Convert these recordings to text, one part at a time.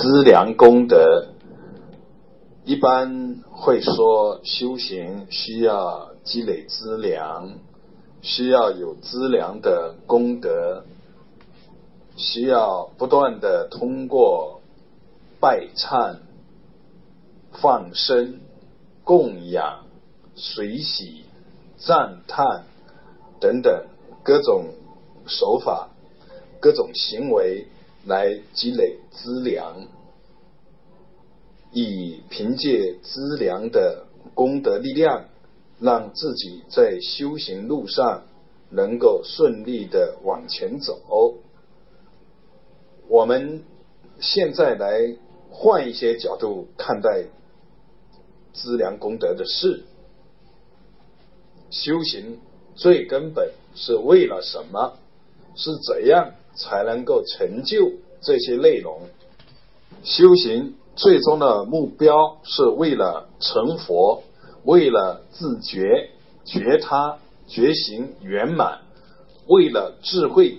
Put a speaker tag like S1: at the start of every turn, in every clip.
S1: 资粮功德，一般会说修行需要积累资粮，需要有资粮的功德，需要不断的通过拜忏、放生、供养、随喜、赞叹等等各种手法、各种行为。来积累资粮，以凭借资粮的功德力量，让自己在修行路上能够顺利的往前走。我们现在来换一些角度看待资粮功德的事，修行最根本是为了什么？是怎样？才能够成就这些内容。修行最终的目标是为了成佛，为了自觉觉他觉行圆满，为了智慧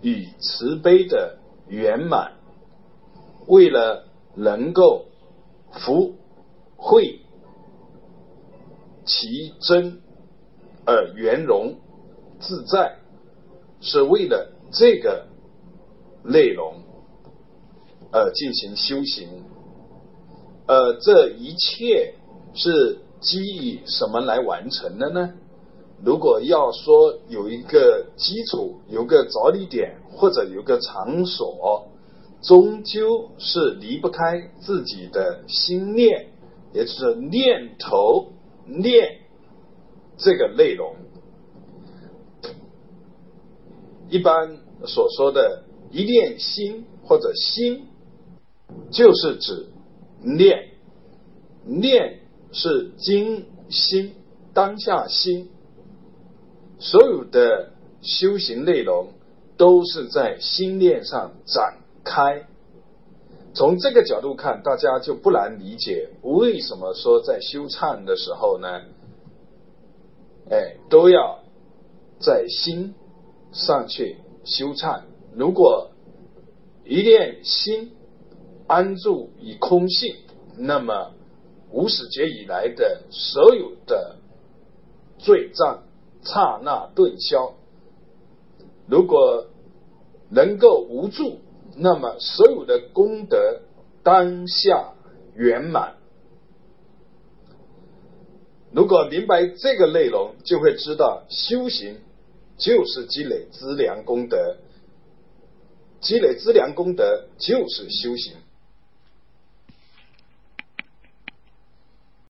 S1: 与慈悲的圆满，为了能够福慧其真而圆融自在，是为了。这个内容，呃，进行修行，呃，这一切是基于什么来完成的呢？如果要说有一个基础，有个着力点，或者有个场所，终究是离不开自己的心念，也就是念头念这个内容。一般所说的一念心或者心，就是指念，念是今心当下心，所有的修行内容都是在心念上展开。从这个角度看，大家就不难理解为什么说在修忏的时候呢，哎，都要在心。上去修忏，如果一念心安住于空性，那么无始劫以来的所有的罪障刹那顿消。如果能够无助，那么所有的功德当下圆满。如果明白这个内容，就会知道修行。就是积累资粮功德，积累资粮功德就是修行。